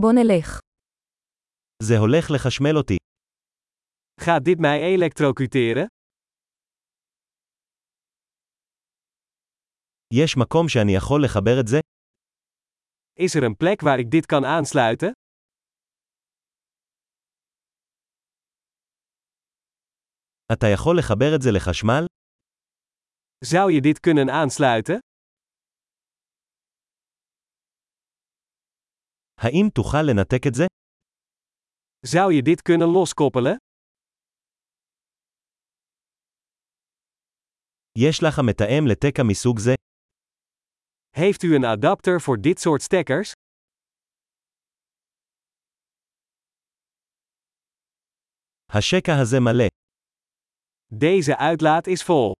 בוא נלך. זה הולך לחשמל אותי. Gaat dit mij elektrocuteren? יש מקום שאני יכול לחבר את זה? Is er een plek waar ik dit kan aansluiten? אתה יכול לחבר את זה לחשמל? Zou je dit kunnen aansluiten? האם תוכל לנתק את זה? Zou je dit kunnen loskoppelen? יש לך מתאם לתקע מסוג זה? Heeft u een adapter voor dit soort stekkers? השקע הזה מלא. Deze uitlaat is vol.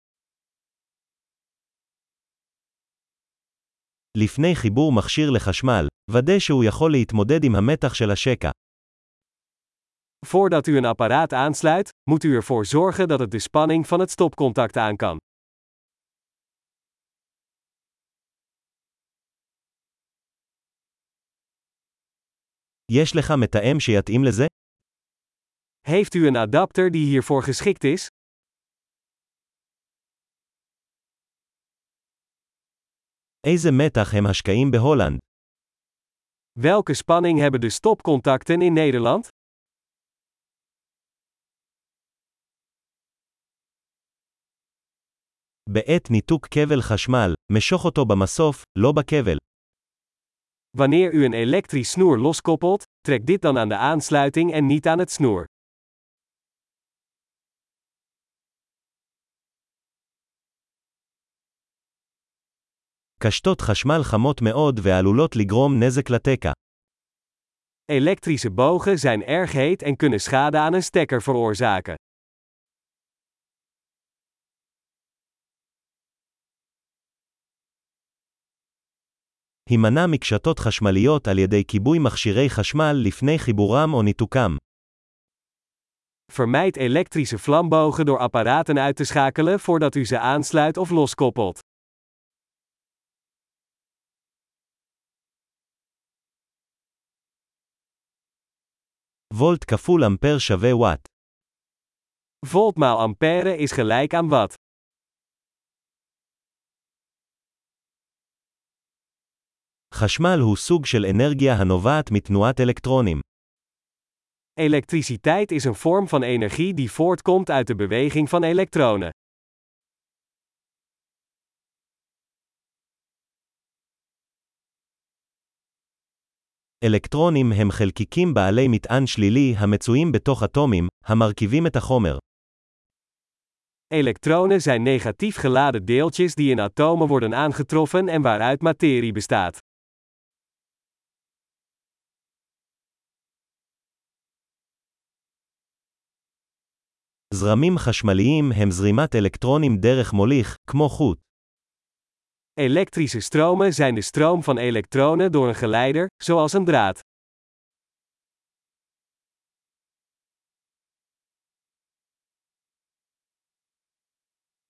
לפני חיבור מכשיר לחשמל, ודא שהוא יכול להתמודד עם המתח של השקע. Voordat u een apparaat aansluit, moet u ervoor zorgen dat het de spanning van het stopcontact aan kan. יש לך מתאם שיתאים לזה? Heeft u een adapter die hiervoor geschikt is? איזה מתח הם השקעים בהולנד? Welke spanning hebben de stopcontacten in Nederland? בעת ניתוק כבל חשמל, משוך אותו במסוף, לא בכבל. Wanneer u een elektrisch snoer loskoppelt, trek dit dan aan de aansluiting en niet aan het snoer. קשתות חשמל חמות מאוד ועלולות לגרום נזק לתקע. Elektrische bogen zijn erg heet en kunnen schade aan een stekker veroorzaken. הימנע מקשתות חשמליות על ידי כיבוי מכשירי חשמל לפני חיבורם או ניתוקם. Vermijd elektrische vlambogen door apparaten uit te schakelen voordat u ze aansluit of loskoppelt. וולט כפול אמפר שווה וואט. Volt maal ampère is gelijk aan watt. חשמל הוא סוג של אנרגיה הנובעת מתנועת אלקטרונים. Elektriciteit is een vorm van energie die voortkomt uit de beweging van elektronen. אלקטרונים הם חלקיקים בעלי מטען שלילי המצויים בתוך אטומים, המרכיבים את החומר. Elektronen zijn negatief geladen deeltjes die in atomen worden aangetroffen en waaruit materie bestaat. זרמים חשמליים הם זרימת אלקטרונים דרך מוליך, כמו חוט. Elektrische stromen zijn de stroom van elektronen door een geleider, zoals een draad.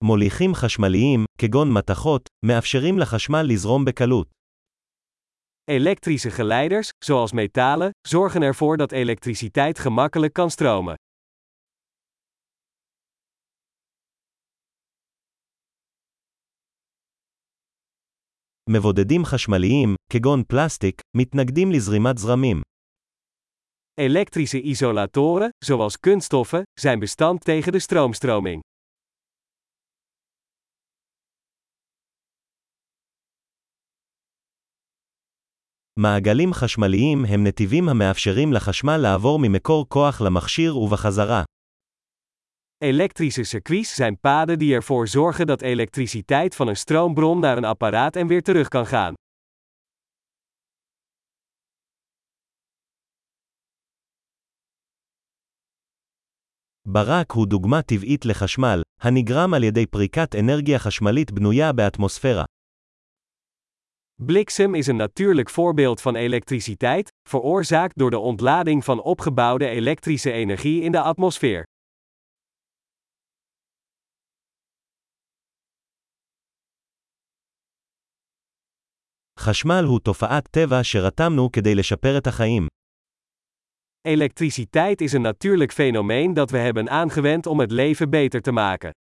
מוליכים חשמליים, כגון מתכות, מאפשרים לחשמל לזרום בקלות. Elektrische geleiders, zoals metalen, zorgen ervoor dat elektriciteit gemakkelijk kan stromen. מבודדים חשמליים, כגון פלסטיק, מתנגדים לזרימת זרמים. Elektrische isolatoren, zoals kunststoffen, zijn bestand tegen de stroomstroming. מעגלים חשמליים הם נתיבים המאפשרים לחשמל לעבור ממקור כוח למכשיר ובחזרה. Elektrische circuits zijn paden die ervoor zorgen dat elektriciteit van een stroombron naar een apparaat en weer terug kan gaan. ברק הוא דוגמה טבעית לחשמל, הנגרם על ידי פריקת אנרגיה חשמלית בנויה באטמוספירה. Bliksem is een natuurlijk voorbeeld van elektriciteit, veroorzaakt door de ontlading van opgebouwde elektrische energie in de atmosfeer. חשמל הוא תופעת טבע שרתמנו כדי לשפר את החיים. Elektriciteit is een natuurlijk fenomeen dat we hebben aangewend om het leven beter te maken.